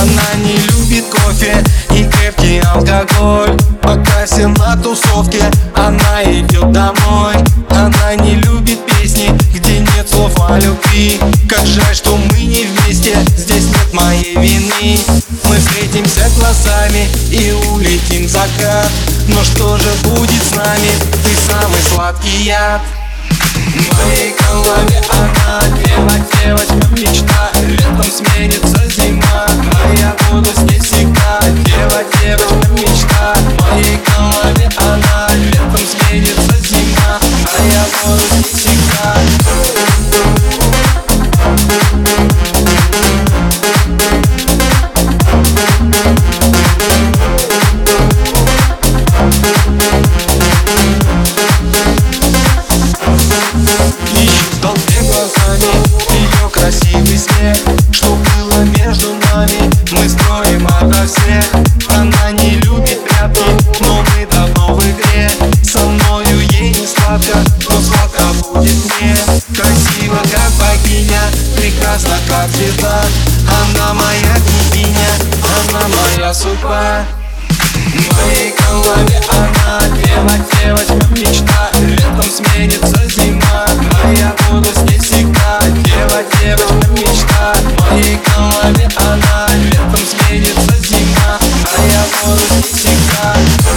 Она не любит кофе и крепкий алкоголь. Пока все на тусовке, она идет домой. Она не любит песни, где нет слов о любви. Как жаль, что мы не вместе, здесь нет моей вины. Мы встретимся глазами и улетим в закат. Но что же будет с нами, ты самый сладкий яд. В моей голове она красива, как богиня. Прекрасна, как звезда Она моя княгиня Она моя судьба. В моей голове она Дева, девочка, мечта. Летом сменится зима. Но я буду с ней всегда. Дева, девочка, мечта. В моей голове она Летом сменится зима. А я буду с всегда.